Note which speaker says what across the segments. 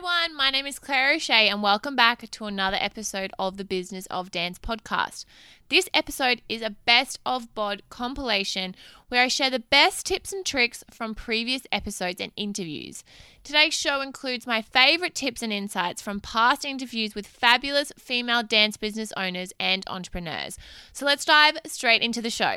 Speaker 1: everyone. My name is Claire O'Shea, and welcome back to another episode of the Business of Dance podcast. This episode is a best of bod compilation where I share the best tips and tricks from previous episodes and interviews. Today's show includes my favorite tips and insights from past interviews with fabulous female dance business owners and entrepreneurs. So let's dive straight into the show.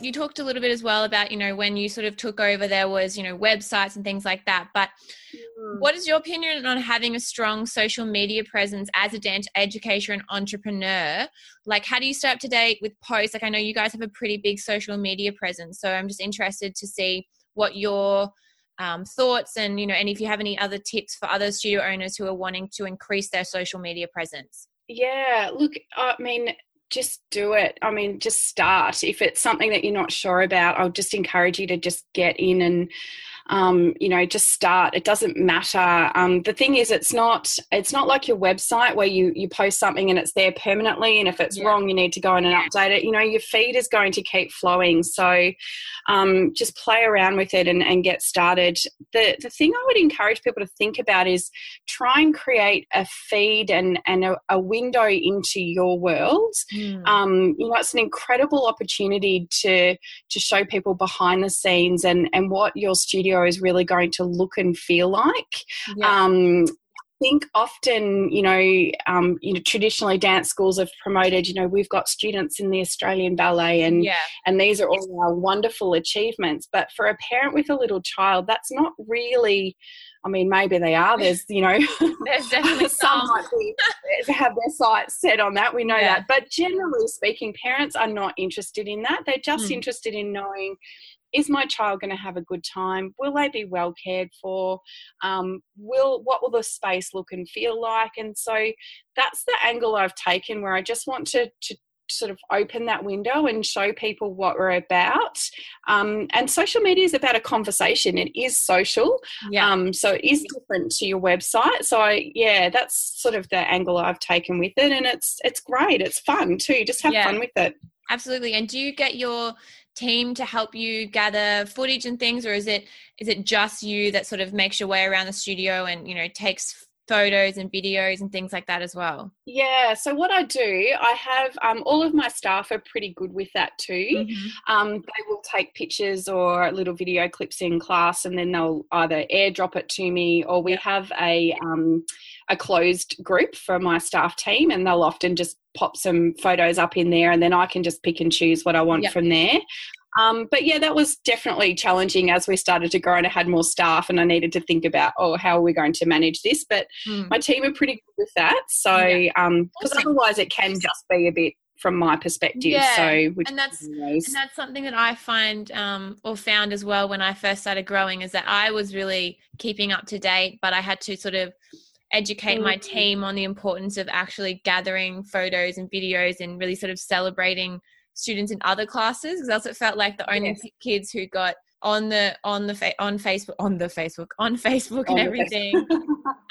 Speaker 1: you talked a little bit as well about you know when you sort of took over there was you know websites and things like that but mm. what is your opinion on having a strong social media presence as a dance educator and entrepreneur? Like how do you stay up to date with posts? Like i know you guys have a pretty big social media presence so i'm just interested to see what your um, thoughts and you know and if you have any other tips for other studio owners who are wanting to increase their social media presence.
Speaker 2: Yeah look i mean just do it. I mean, just start. If it's something that you're not sure about, I'll just encourage you to just get in and um, you know just start. It doesn't matter. Um, the thing is it's not it's not like your website where you you post something and it's there permanently. And if it's yeah. wrong you need to go in and update it. You know your feed is going to keep flowing. So um, just play around with it and, and get started. The the thing i would encourage people to think about is try and create a feed and and a, a window into your world. Mm. um, you know it's an incredible opportunity to to show people behind the scenes and and what your studio is really going to look and feel like. Yeah. Um, I think often, you know, um, you know, traditionally dance schools have promoted, you know, we've got students in the Australian Ballet, and yeah. and these are all our wonderful achievements. But for a parent with a little child, that's not really. I mean, maybe they are. There's, you know,
Speaker 1: there's definitely
Speaker 2: some might be, have their sights set on that. We know yeah. that, but generally speaking, parents are not interested in that. They're just mm. interested in knowing is my child going to have a good time will they be well cared for um, will what will the space look and feel like and so that's the angle i've taken where i just want to, to sort of open that window and show people what we're about. Um, and social media is about a conversation. It is social. Yeah. Um, so it is different to your website. So I, yeah, that's sort of the angle I've taken with it. And it's, it's great. It's fun too. Just have yeah. fun with it.
Speaker 1: Absolutely. And do you get your team to help you gather footage and things or is it is it just you that sort of makes your way around the studio and you know takes photos and videos and things like that as well?
Speaker 2: Yeah, so what I do, I have um, all of my staff are pretty good with that too. Mm-hmm. Um, they will take pictures or little video clips in class and then they'll either airdrop it to me or we have a, um, a closed group for my staff team and they'll often just pop some photos up in there and then I can just pick and choose what I want yep. from there. Um, but yeah, that was definitely challenging as we started to grow and I had more staff and I needed to think about, oh, how are we going to manage this? But mm. my team are pretty good with that. So, because yeah. um, otherwise it can just be a bit from my perspective. Yeah. So,
Speaker 1: and that's and that's something that I find um, or found as well when I first started growing is that I was really keeping up to date, but I had to sort of educate my team on the importance of actually gathering photos and videos and really sort of celebrating students in other classes because that's it felt like the only yes. kids who got on the on the fa- on Facebook on the Facebook on Facebook and everything.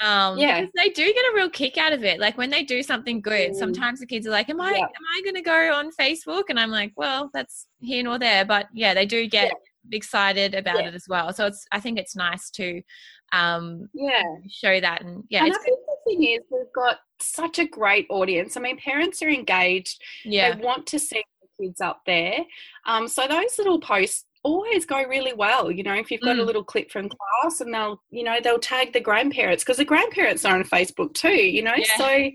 Speaker 1: um yeah. they do get a real kick out of it. Like when they do something good, mm. sometimes the kids are like, Am I yeah. am I gonna go on Facebook? And I'm like, Well, that's here nor there. But yeah, they do get yeah. excited about yeah. it as well. So it's I think it's nice to um yeah show that and yeah
Speaker 2: and I think the thing is we've got such a great audience. I mean parents are engaged. Yeah. They want to see kids up there. Um, so those little posts always go really well you know if you've got mm. a little clip from class and they'll you know they'll tag the grandparents because the grandparents are on facebook too you know yeah. so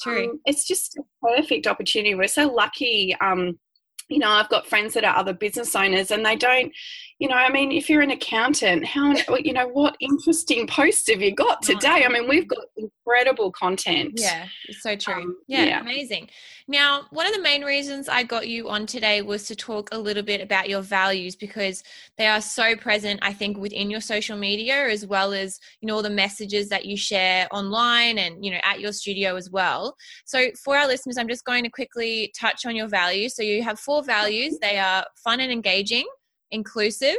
Speaker 2: True. Um, it's just a perfect opportunity we're so lucky um, you know i've got friends that are other business owners and they don't you know, I mean, if you're an accountant, how, you know, what interesting posts have you got today? I mean, we've got incredible content.
Speaker 1: Yeah, it's so true. Um, yeah, yeah, amazing. Now, one of the main reasons I got you on today was to talk a little bit about your values because they are so present, I think, within your social media as well as, you know, all the messages that you share online and, you know, at your studio as well. So, for our listeners, I'm just going to quickly touch on your values. So, you have four values they are fun and engaging, inclusive,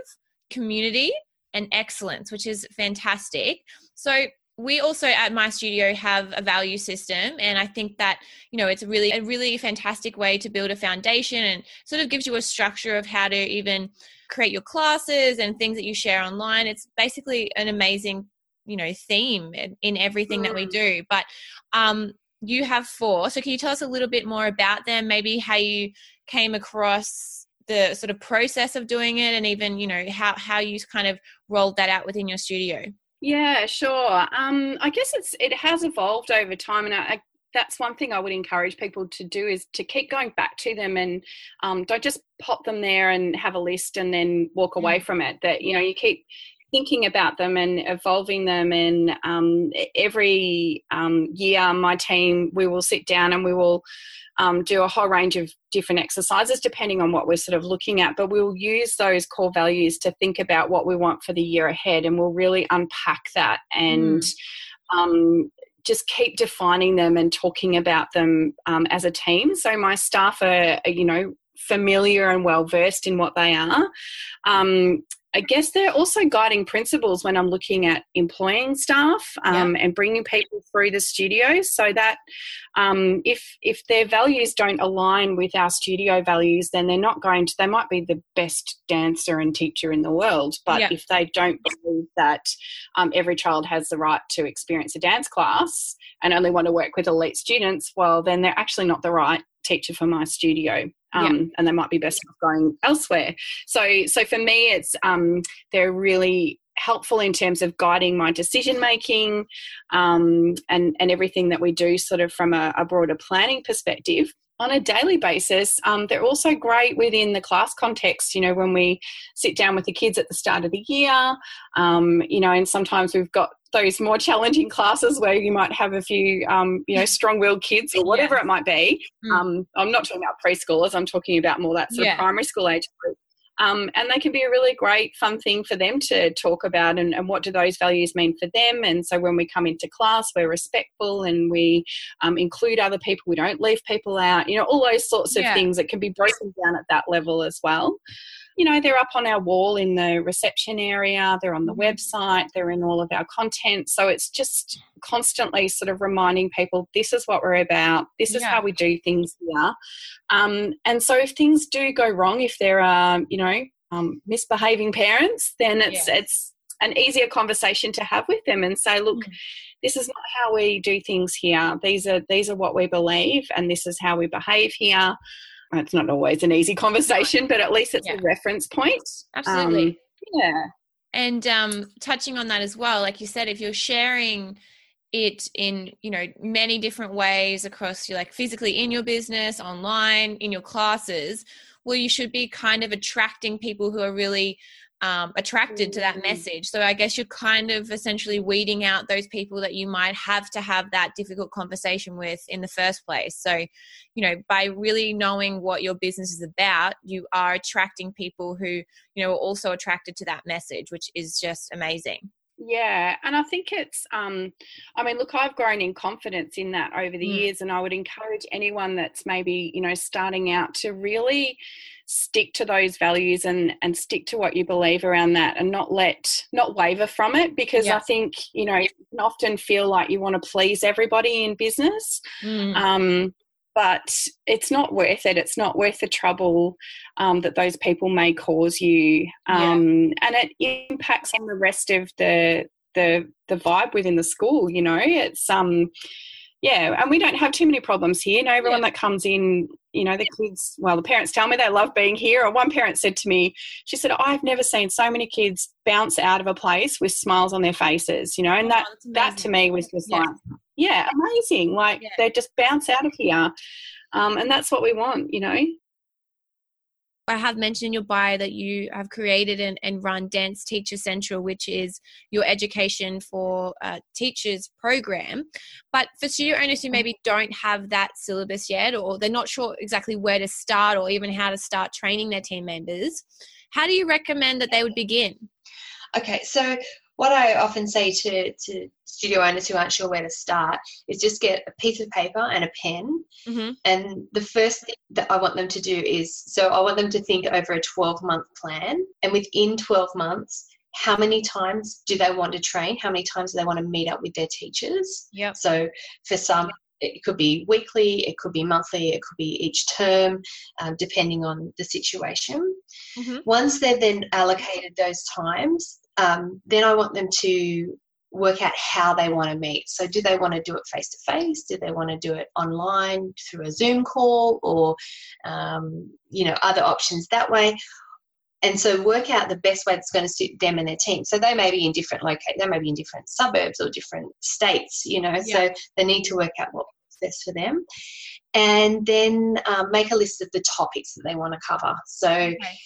Speaker 1: community, and excellence, which is fantastic. So we also at my studio have a value system and i think that you know it's really a really fantastic way to build a foundation and sort of gives you a structure of how to even create your classes and things that you share online it's basically an amazing you know theme in, in everything that we mm. do but um you have four so can you tell us a little bit more about them maybe how you came across the sort of process of doing it and even you know how how you kind of rolled that out within your studio
Speaker 2: yeah, sure. Um, I guess it's it has evolved over time, and I, I, that's one thing I would encourage people to do is to keep going back to them and um, don't just pop them there and have a list and then walk away mm. from it. That you know you keep thinking about them and evolving them. And um, every um, year, my team we will sit down and we will um, do a whole range of different exercises depending on what we're sort of looking at. But we'll use those core values to think about what we want for the year ahead, and we'll really unpack that and. Mm. Um, just keep defining them and talking about them um, as a team. So my staff are, are, you know, familiar and well versed in what they are. Um, I guess they're also guiding principles when I'm looking at employing staff um, yeah. and bringing people through the studio, so that um, if if their values don't align with our studio values, then they're not going to. They might be the best dancer and teacher in the world, but yeah. if they don't believe that um, every child has the right to experience a dance class and only want to work with elite students, well, then they're actually not the right teacher for my studio um, yeah. and they might be best off going elsewhere so so for me it's um, they're really helpful in terms of guiding my decision making um, and and everything that we do sort of from a, a broader planning perspective on a daily basis. Um, they're also great within the class context, you know, when we sit down with the kids at the start of the year, um, you know, and sometimes we've got those more challenging classes where you might have a few, um, you know, strong-willed kids or whatever yeah. it might be. Mm. Um, I'm not talking about preschoolers. I'm talking about more that sort yeah. of primary school age group. Um, and they can be a really great, fun thing for them to talk about and, and, what do those values mean for them. And so when we come into class, we're respectful and we um, include other people. We don't leave people out, you know, all those sorts of yeah. things that can be broken down at that level as well you know, they're up on our wall in the reception area, they're on the mm-hmm. website, they're in all of our content. So it's just constantly sort of reminding people this is what we're about, this is yeah. how we do things here. Um, and so if things do go wrong, if there are, you know, um, misbehaving parents, then it's, it's, an easier conversation to have with them and say, look, mm. this is not how we do things here. These are these are what we believe, and this is how we behave here it's not always an easy conversation, but at least it's yeah. a reference point.
Speaker 1: Absolutely. Um,
Speaker 2: yeah.
Speaker 1: And um, touching on that as well, like you said, if you're sharing it in you know many different ways across you like physically in your business online in your classes well you should be kind of attracting people who are really um, attracted to that mm. message. So I guess you're kind of essentially weeding out those people that you might have to have that difficult conversation with in the first place. So, you know, by really knowing what your business is about, you are attracting people who, you know, are also attracted to that message, which is just amazing.
Speaker 2: Yeah, and I think it's, um, I mean, look, I've grown in confidence in that over the mm. years, and I would encourage anyone that's maybe, you know, starting out to really stick to those values and and stick to what you believe around that and not let not waver from it because yeah. i think you know you can often feel like you want to please everybody in business mm. um, but it's not worth it it's not worth the trouble um, that those people may cause you um, yeah. and it impacts on the rest of the the the vibe within the school you know it's um yeah, and we don't have too many problems here. You know, everyone yeah. that comes in, you know, the kids, well, the parents tell me they love being here. Or one parent said to me, she said, I've never seen so many kids bounce out of a place with smiles on their faces, you know, and oh, that, that to me was just yeah. like, yeah, amazing. Like yeah. they just bounce out of here. Um, and that's what we want, you know.
Speaker 1: I have mentioned in your bio that you have created and, and run Dance Teacher Central, which is your education for uh, teachers program. But for studio owners who maybe don't have that syllabus yet, or they're not sure exactly where to start or even how to start training their team members, how do you recommend that they would begin?
Speaker 3: Okay, so what I often say to, to studio owners who aren't sure where to start is just get a piece of paper and a pen. Mm-hmm. And the first thing that I want them to do is so I want them to think over a 12 month plan. And within 12 months, how many times do they want to train? How many times do they want to meet up with their teachers?
Speaker 1: Yeah.
Speaker 3: So for some, it could be weekly, it could be monthly, it could be each term, um, depending on the situation. Mm-hmm. Once they've then allocated those times, um, then I want them to work out how they want to meet. So, do they want to do it face to face? Do they want to do it online through a Zoom call, or um, you know other options that way? And so, work out the best way that's going to suit them and their team. So they may be in different locations, they may be in different suburbs or different states. You know, yeah. so they need to work out what's best for them, and then um, make a list of the topics that they want to cover. So. Okay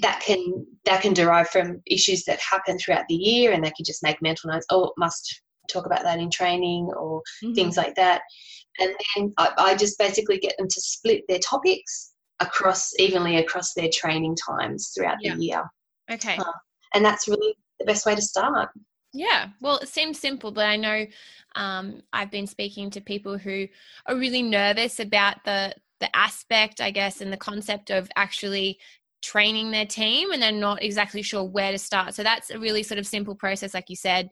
Speaker 3: that can that can derive from issues that happen throughout the year and they can just make mental notes oh must talk about that in training or mm-hmm. things like that. And then I, I, just basically get them to split their topics across evenly across their training times throughout yeah. the year.
Speaker 1: Okay. Uh,
Speaker 3: and that's really the best way to start.
Speaker 1: Yeah. Well it seems simple but i know um, i've been speaking to people who are really nervous about the the aspect i guess and the concept of actually training their team and they're not exactly sure where to start. So that's a really sort of simple process, like you said.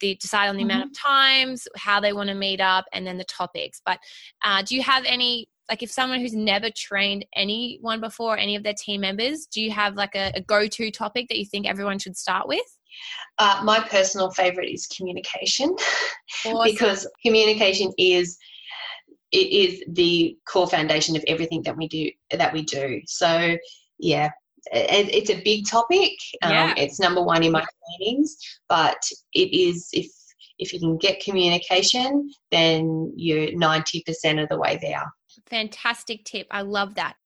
Speaker 1: They decide on the mm-hmm. amount of times, how they want to meet up, and then the topics. But uh, do you have any, like, if someone who's never trained anyone before, any of their team members, do you have like a, a go to topic that you think everyone should start with?
Speaker 3: Uh, my personal favorite is communication awesome. because communication is it is the core foundation of everything that we do that we do so yeah, it, it's a big topic. Um, yeah. It's number one in my trainings, but it is if if you can get communication, then you're ninety percent of the way there.
Speaker 1: Fantastic tip. I love that.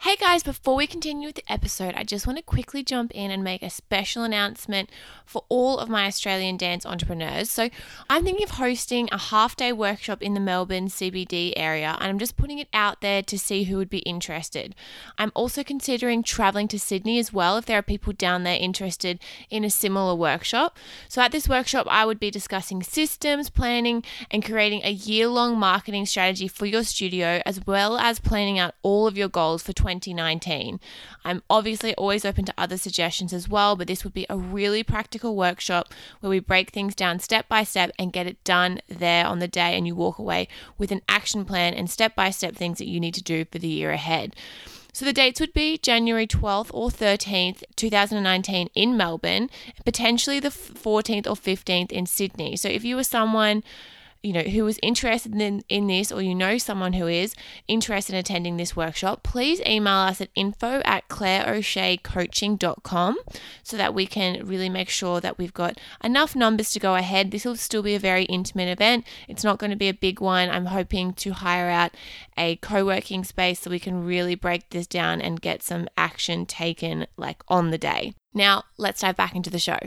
Speaker 1: Hey guys, before we continue with the episode, I just want to quickly jump in and make a special announcement for all of my Australian dance entrepreneurs. So, I'm thinking of hosting a half day workshop in the Melbourne CBD area, and I'm just putting it out there to see who would be interested. I'm also considering traveling to Sydney as well if there are people down there interested in a similar workshop. So, at this workshop, I would be discussing systems, planning, and creating a year long marketing strategy for your studio, as well as planning out all of your goals for 2019. I'm obviously always open to other suggestions as well, but this would be a really practical workshop where we break things down step by step and get it done there on the day, and you walk away with an action plan and step by step things that you need to do for the year ahead. So the dates would be January 12th or 13th, 2019 in Melbourne, potentially the 14th or 15th in Sydney. So if you were someone you know who is interested in, in this or you know someone who is interested in attending this workshop please email us at info at claireo'sheacoaching.com so that we can really make sure that we've got enough numbers to go ahead. This will still be a very intimate event. It's not going to be a big one. I'm hoping to hire out a co-working space so we can really break this down and get some action taken like on the day. Now let's dive back into the show.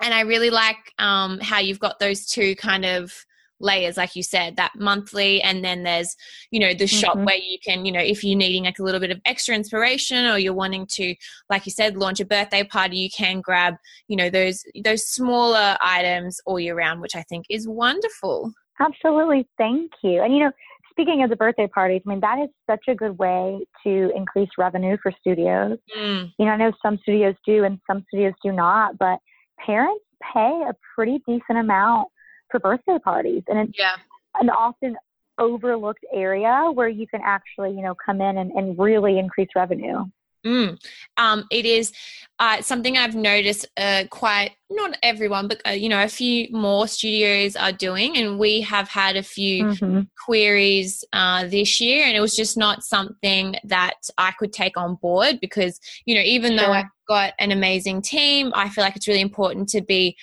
Speaker 1: And I really like um, how you've got those two kind of layers like you said that monthly and then there's you know the shop mm-hmm. where you can you know if you're needing like a little bit of extra inspiration or you're wanting to like you said launch a birthday party you can grab you know those those smaller items all year round which i think is wonderful
Speaker 4: absolutely thank you and you know speaking of the birthday parties i mean that is such a good way to increase revenue for studios mm. you know i know some studios do and some studios do not but parents pay a pretty decent amount for birthday parties. And it's yeah. an often overlooked area where you can actually, you know, come in and, and really increase revenue.
Speaker 1: Mm. Um, it is uh, something I've noticed uh, quite, not everyone, but uh, you know, a few more studios are doing, and we have had a few mm-hmm. queries uh, this year, and it was just not something that I could take on board because you know, even sure. though I've got an amazing team, I feel like it's really important to be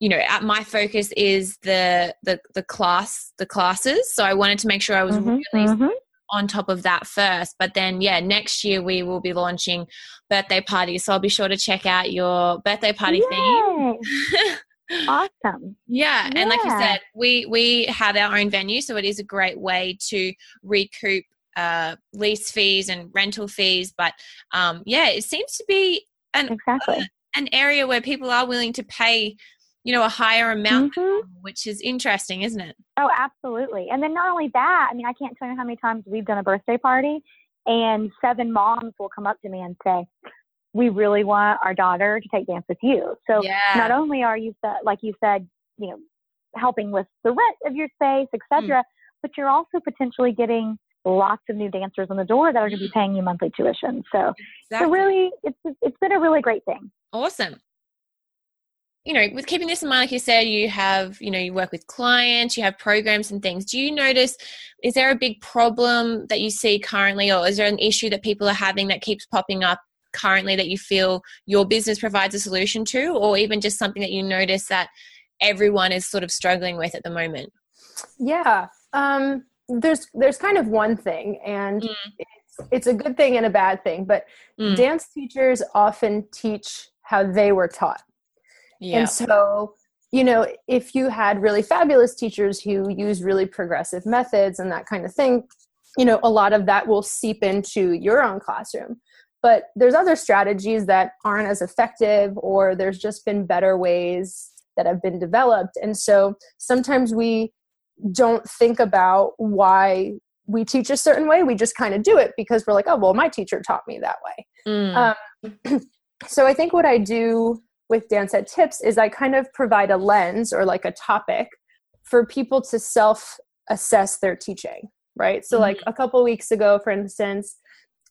Speaker 1: you know at my focus is the the the class the classes so i wanted to make sure i was mm-hmm, really mm-hmm. on top of that first but then yeah next year we will be launching birthday parties so i'll be sure to check out your birthday party Yay. theme
Speaker 4: awesome
Speaker 1: yeah. yeah and like you said we we have our own venue so it is a great way to recoup uh, lease fees and rental fees but um, yeah it seems to be an,
Speaker 4: exactly.
Speaker 1: an area where people are willing to pay you know a higher amount mm-hmm. which is interesting isn't it
Speaker 4: oh absolutely and then not only that i mean i can't tell you how many times we've done a birthday party and seven moms will come up to me and say we really want our daughter to take dance with you so yeah. not only are you like you said you know helping with the rent of your space etc mm. but you're also potentially getting lots of new dancers on the door that are going to be paying you monthly tuition so exactly. so really it's it's been a really great thing
Speaker 1: awesome you know, with keeping this in mind, like you said, you have, you know, you work with clients, you have programs and things. Do you notice, is there a big problem that you see currently, or is there an issue that people are having that keeps popping up currently that you feel your business provides a solution to, or even just something that you notice that everyone is sort of struggling with at the moment?
Speaker 5: Yeah. Um, there's there's kind of one thing and mm. it's, it's a good thing and a bad thing but mm. dance teachers often teach how they were taught yeah. And so, you know, if you had really fabulous teachers who use really progressive methods and that kind of thing, you know, a lot of that will seep into your own classroom. But there's other strategies that aren't as effective, or there's just been better ways that have been developed. And so sometimes we don't think about why we teach a certain way. We just kind of do it because we're like, oh, well, my teacher taught me that way. Mm. Um, so I think what I do with Dance Ed Tips is I kind of provide a lens or like a topic for people to self assess their teaching, right? So, mm-hmm. like a couple weeks ago, for instance,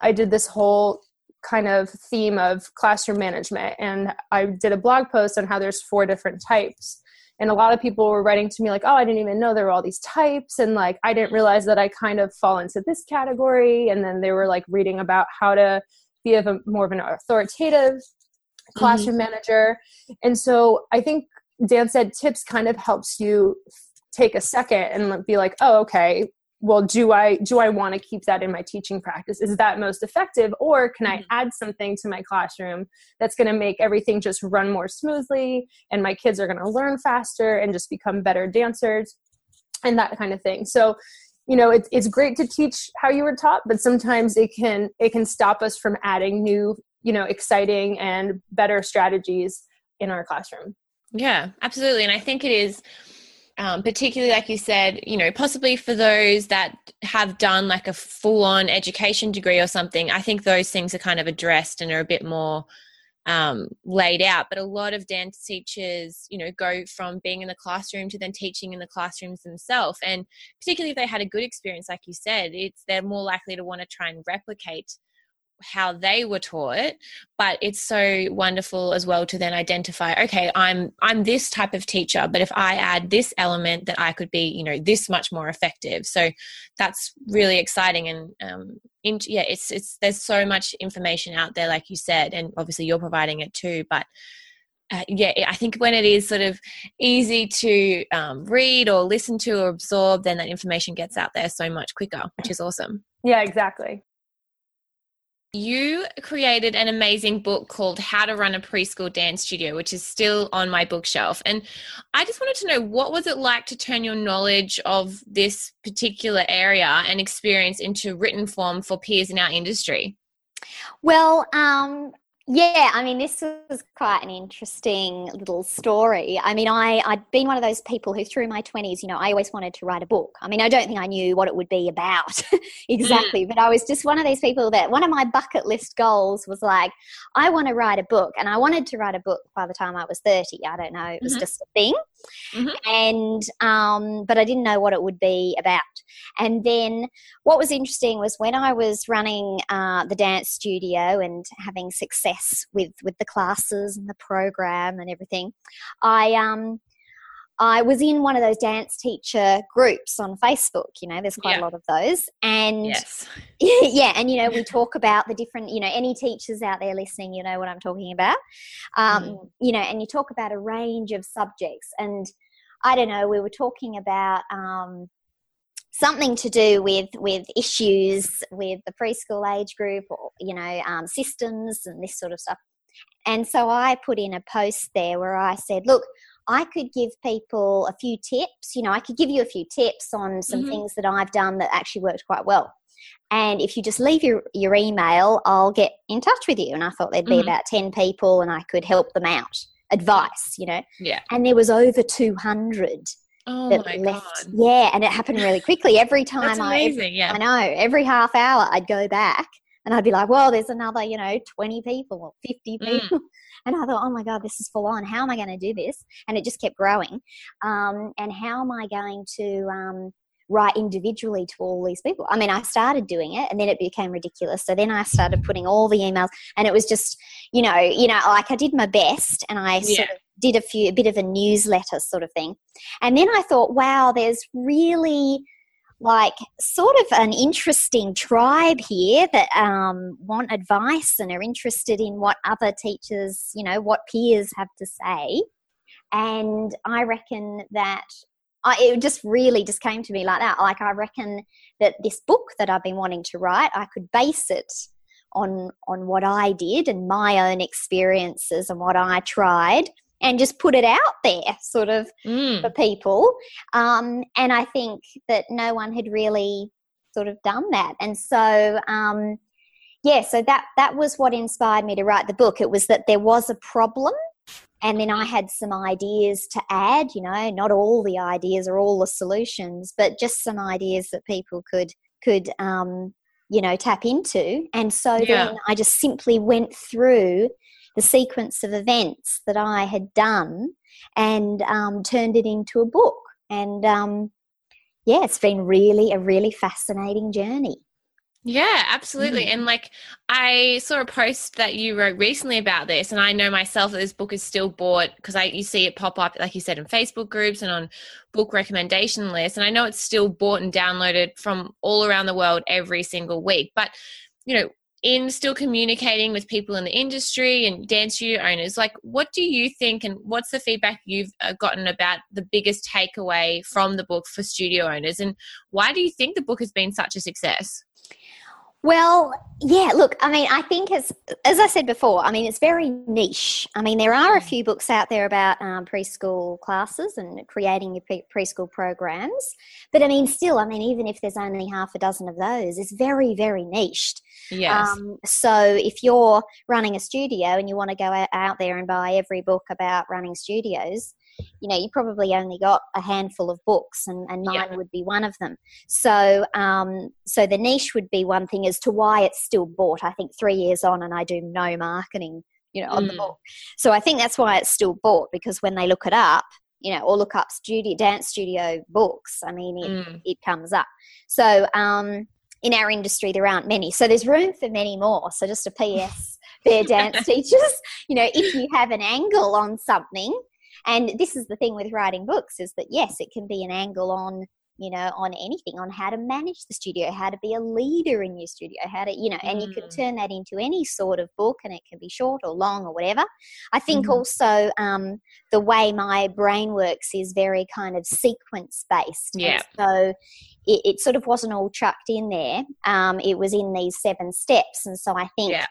Speaker 5: I did this whole kind of theme of classroom management and I did a blog post on how there's four different types. And a lot of people were writing to me like, "Oh, I didn't even know there were all these types and like I didn't realize that I kind of fall into this category." And then they were like reading about how to be of a more of an authoritative classroom mm-hmm. manager. And so I think Dance Ed Tips kind of helps you take a second and be like, oh, okay, well, do I do I want to keep that in my teaching practice? Is that most effective, or can mm-hmm. I add something to my classroom that's going to make everything just run more smoothly, and my kids are going to learn faster and just become better dancers, and that kind of thing. So, you know, it's it's great to teach how you were taught, but sometimes it can it can stop us from adding new you know exciting and better strategies in our classroom.
Speaker 1: Yeah absolutely. And i think it is um, particularly like you said you know possibly for those that have done like a full on education degree or something i think those things are kind of addressed and are a bit more um, laid out. But a lot of dance teachers you know go from being in the classroom to then teaching in the classrooms themselves. And particularly if they had a good experience like you said it's they're more likely to want to try and replicate how they were taught but it's so wonderful as well to then identify okay i'm i'm this type of teacher but if i add this element that i could be you know this much more effective so that's really exciting and um in, yeah it's it's there's so much information out there like you said and obviously you're providing it too but uh, yeah, I think when it is sort of easy to um, read or listen to or absorb, then that information gets out there so much quicker, which is awesome.
Speaker 5: Yeah, exactly.
Speaker 1: You created an amazing book called How to Run a Preschool Dance Studio, which is still on my bookshelf. And I just wanted to know what was it like to turn your knowledge of this particular area and experience into written form for peers in our industry?
Speaker 6: Well, um, yeah, I mean, this was quite an interesting little story. I mean, I, I'd been one of those people who, through my 20s, you know, I always wanted to write a book. I mean, I don't think I knew what it would be about exactly, mm. but I was just one of these people that one of my bucket list goals was like, I want to write a book. And I wanted to write a book by the time I was 30. I don't know, it was mm-hmm. just a thing. Mm-hmm. And, um, but I didn't know what it would be about. And then what was interesting was when I was running uh, the dance studio and having success with with the classes and the program and everything i um I was in one of those dance teacher groups on Facebook. You know, there's quite yeah. a lot of those, and yes. yeah, and you know, we talk about the different. You know, any teachers out there listening, you know what I'm talking about. Um, mm. You know, and you talk about a range of subjects, and I don't know. We were talking about um, something to do with with issues with the preschool age group or you know um, systems and this sort of stuff and so i put in a post there where i said look i could give people a few tips you know i could give you a few tips on some mm-hmm. things that i've done that actually worked quite well and if you just leave your, your email, I'll get in touch with you. And I thought there'd be mm-hmm. about 10 people and I could help them out. Advice, you know.
Speaker 1: Yeah.
Speaker 6: And there was over 200
Speaker 1: Oh that left. God.
Speaker 6: Yeah, and it happened really quickly. Every time
Speaker 1: That's amazing,
Speaker 6: I,
Speaker 1: yeah.
Speaker 6: I know, every half hour I'd go back and I'd be like, well, there's another, you know, 20 people or 50 mm. people. Mm. And I thought, oh my God, this is full on. How am I going to do this? And it just kept growing. Um, and how am I going to um, write individually to all these people? I mean, I started doing it and then it became ridiculous. So then I started putting all the emails and it was just, you know, you know, like I did my best and I yeah. sort of did a few, a bit of a newsletter sort of thing. And then I thought, wow, there's really like sort of an interesting tribe here that um, want advice and are interested in what other teachers, you know, what peers have to say. And I reckon that I, it just really just came to me like that. Like I reckon that this book that I've been wanting to write, I could base it on on what I did and my own experiences and what I tried and just put it out there sort of mm. for people um, and i think that no one had really sort of done that and so um, yeah so that that was what inspired me to write the book it was that there was a problem and then i had some ideas to add you know not all the ideas or all the solutions but just some ideas that people could could um, you know tap into and so yeah. then i just simply went through the sequence of events that I had done and um, turned it into a book. And um, yeah, it's been really a really fascinating journey.
Speaker 1: Yeah, absolutely. Mm. And like I saw a post that you wrote recently about this, and I know myself that this book is still bought because I you see it pop up, like you said, in Facebook groups and on book recommendation lists. And I know it's still bought and downloaded from all around the world every single week. But you know, in still communicating with people in the industry and dance studio owners like what do you think and what's the feedback you've uh, gotten about the biggest takeaway from the book for studio owners? And why do you think the book has been such a success
Speaker 6: well, yeah, look, I mean, I think as as I said before, I mean, it's very niche. I mean, there are a few books out there about um, preschool classes and creating your pre- preschool programs, but I mean, still, I mean, even if there's only half a dozen of those, it's very, very niched.
Speaker 1: Yes. Um,
Speaker 6: so if you're running a studio and you want to go out there and buy every book about running studios, you know, you probably only got a handful of books, and, and mine yeah. would be one of them. So, um, so the niche would be one thing as to why it's still bought. I think three years on, and I do no marketing, you know, on mm. the book. So I think that's why it's still bought because when they look it up, you know, or look up studio dance studio books, I mean, it, mm. it comes up. So, um, in our industry, there aren't many. So there's room for many more. So just a PS, fair dance teachers, you know, if you have an angle on something, and this is the thing with writing books is that yes it can be an angle on you know on anything on how to manage the studio how to be a leader in your studio how to you know and mm. you can mm. turn that into any sort of book and it can be short or long or whatever i think mm. also um, the way my brain works is very kind of sequence based
Speaker 1: yeah
Speaker 6: so it, it, sort of wasn't all chucked in there um, it was in these seven steps and so i think
Speaker 1: yeah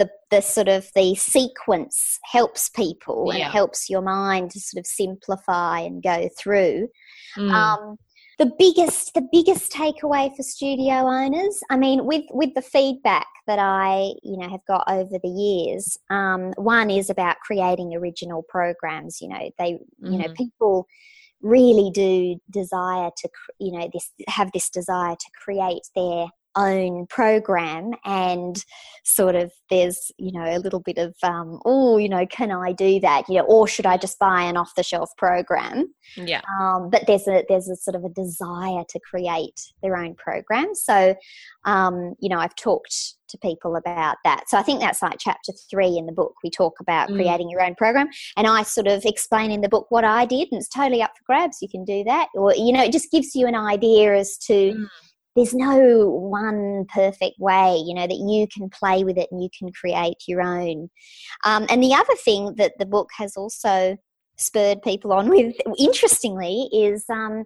Speaker 6: the, the sort of the sequence helps people yeah. and helps your mind to sort of simplify and go through. Mm. Um, the biggest the biggest takeaway for studio owners i mean with with the feedback that i you know have got over the years um, one is about creating original programs you know they mm-hmm. you know mm-hmm. people really do desire to you know this have this desire to create their own program and sort of there's you know a little bit of um, oh you know can i do that? You know or should i just buy an off the shelf program?
Speaker 1: Yeah.
Speaker 6: Um, but there's a there's a sort of a desire to create their own program. So um, you know i've talked to people about that. So i think that's like chapter three in the book. We talk about mm. creating your own program and i sort of explain in the book what i did and it's totally up for grabs. You can do that. Or you know it just gives you an idea as to mm there's no one perfect way, you know, that you can play with it and you can create your own. Um, and the other thing that the book has also spurred people on with, interestingly, is um,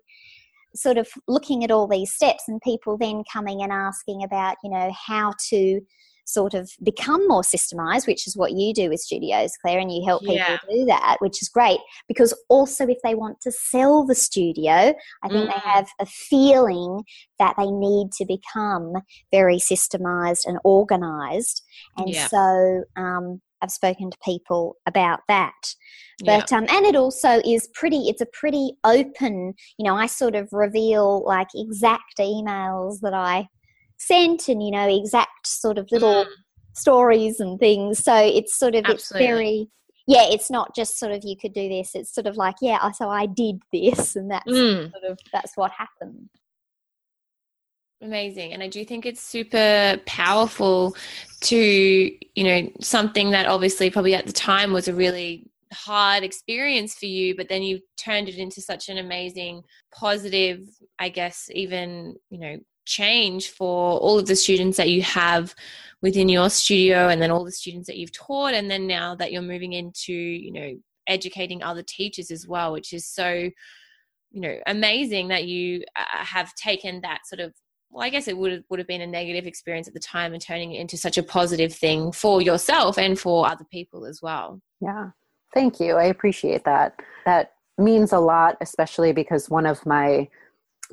Speaker 6: sort of looking at all these steps and people then coming and asking about, you know, how to sort of become more systemized, which is what you do with studios, Claire, and you help people
Speaker 1: Yeah.
Speaker 6: do that, which is great. Because also, if they want to sell the studio, I think they
Speaker 1: Mm.
Speaker 6: have a feeling that they need to become very systemized and organized. And
Speaker 1: Yeah.
Speaker 6: so, um, I've spoken to people about that
Speaker 1: Yeah.
Speaker 6: but um, and it also is pretty it's a pretty open you know i sort of reveal like exact emails that i sent and you know exact sort of little
Speaker 1: Mm.
Speaker 6: stories and things so it's sort of
Speaker 1: Absolutely.
Speaker 6: it's very yeah it's not just sort of you could do this it's sort of like yeah so i did this and that's
Speaker 1: Mm.
Speaker 6: sort of that's what happened
Speaker 1: Amazing. And I do think it's super powerful to, you know, something that obviously probably at the time was a really hard experience for you, but then you turned it into such an amazing, positive, I guess, even, you know, change for all of the students that you have within your studio and then all the students that you've taught. And then now that you're moving into, you know, educating other teachers as well, which is so, you know, amazing that you uh, have taken that sort of well, I guess it would have, would have been a negative experience at the time and turning it into such a positive thing for yourself and for other people as well.
Speaker 7: Yeah. Thank you. I appreciate that. That means a lot, especially because one of my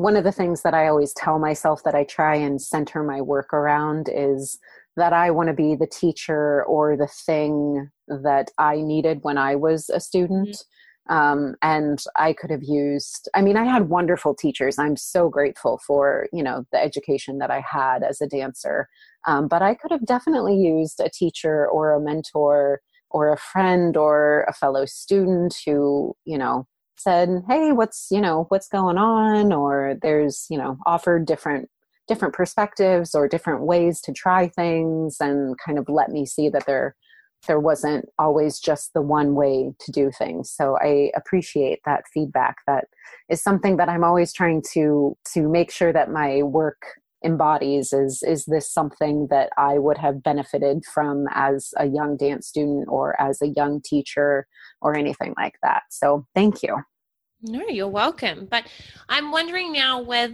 Speaker 7: one of the things that I always tell myself that I try and center my work around is that I want to be the teacher or the thing that I needed when I was a student. Um, and I could have used, I mean, I had wonderful teachers. I'm so grateful for, you know, the education that I had as a dancer. Um, but I could have definitely used a teacher or a mentor or a friend or a fellow student who, you know, said, "Hey, what's, you know, what's going on?" or there's, you know, offered different different perspectives or different ways to try things and kind of let me see that there there wasn't always just the one way to do things. So I appreciate that feedback. That is something that I'm always trying to to make sure that my work embodies is is this something that I would have benefited from as a young dance student or as a young teacher or anything like that. So thank you.
Speaker 1: No, you're welcome. But I'm wondering now whether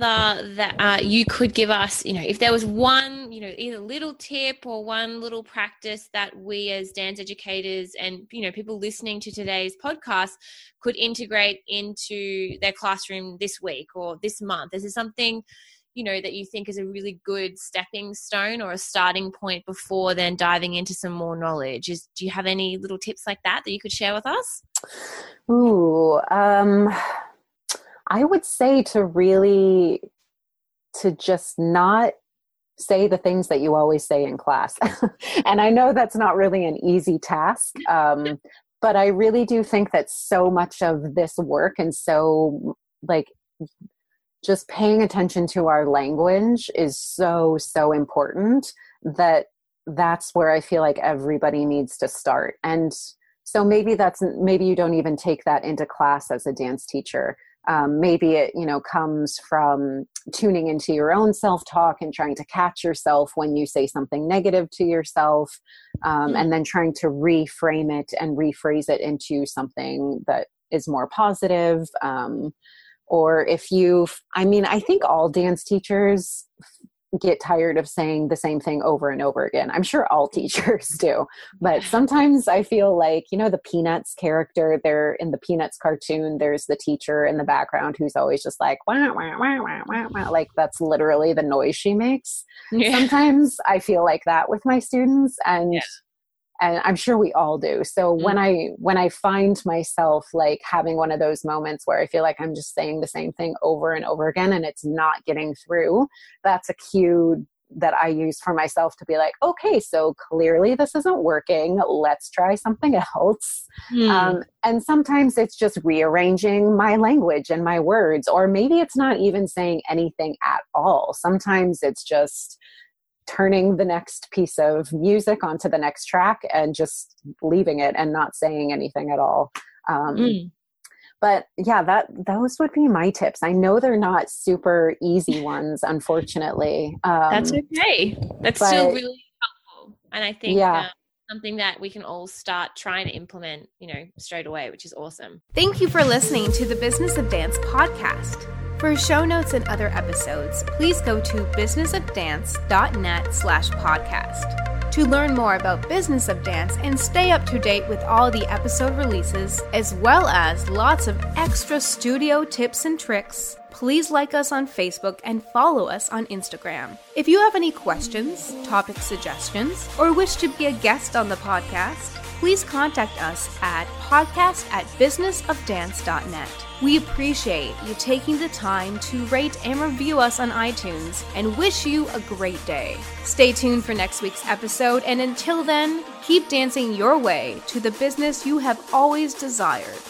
Speaker 1: that uh, you could give us, you know, if there was one, you know, either little tip or one little practice that we as dance educators and you know people listening to today's podcast could integrate into their classroom this week or this month. Is there something? you know that you think is a really good stepping stone or a starting point before then diving into some more knowledge is do you have any little tips like that that you could share with us
Speaker 7: ooh um i would say to really to just not say the things that you always say in class. And i know that's not really an easy task um but i really do think that so much of this work and so like just paying attention to our language is so so important that that's where i feel like everybody needs to start. And so maybe that's maybe you don't even take that into class as a dance teacher um, maybe it you know comes from tuning into your own self-talk and trying to catch yourself when you say something negative to yourself um, mm. and then trying to reframe it and rephrase it into something that is more positive um, or if you i mean i think all dance teachers get tired of saying the same thing over and over again i'm sure all teachers do but sometimes i feel like you know the peanuts character they're in the peanuts cartoon there's the teacher in the background who's always just like wah, wah, wah, wah, wah, wah. like that's literally the noise she makes yeah. sometimes i feel like that with my students and yeah and i'm sure we all do so mm-hmm. when i when i find myself like having one of those moments where i feel like i'm just saying the same thing over and over again and it's not getting through that's a cue that i use for myself to be like okay so clearly this isn't working let's try something else mm. um, and sometimes it's just rearranging my language and my words or maybe it's not even saying anything at all sometimes it's just turning the next piece of music onto the next track and just leaving it and not saying anything at all. Um, mm. But yeah, that those would be my tips. I know they're not super easy ones, unfortunately.
Speaker 1: Um, That's okay. That's but, still really helpful, and I think yeah. Uh, something that we can all start trying to implement, you know, straight away, which is awesome.
Speaker 8: Thank you for listening to the Business of Dance podcast. For show notes and other episodes, please go to businessofdance.net slash podcast. To learn more about Business of Dance and stay up to date with all the episode releases, as well as lots of extra studio tips and tricks, please like us on Facebook and follow us on Instagram. If you have any questions, topic suggestions, or wish to be a guest on the podcast, please contact us at podcast at businessofdance.net. We appreciate you taking the time to rate and review us on iTunes and wish you a great day. Stay tuned for next week's episode, and until then, keep dancing your way to the business you have always desired.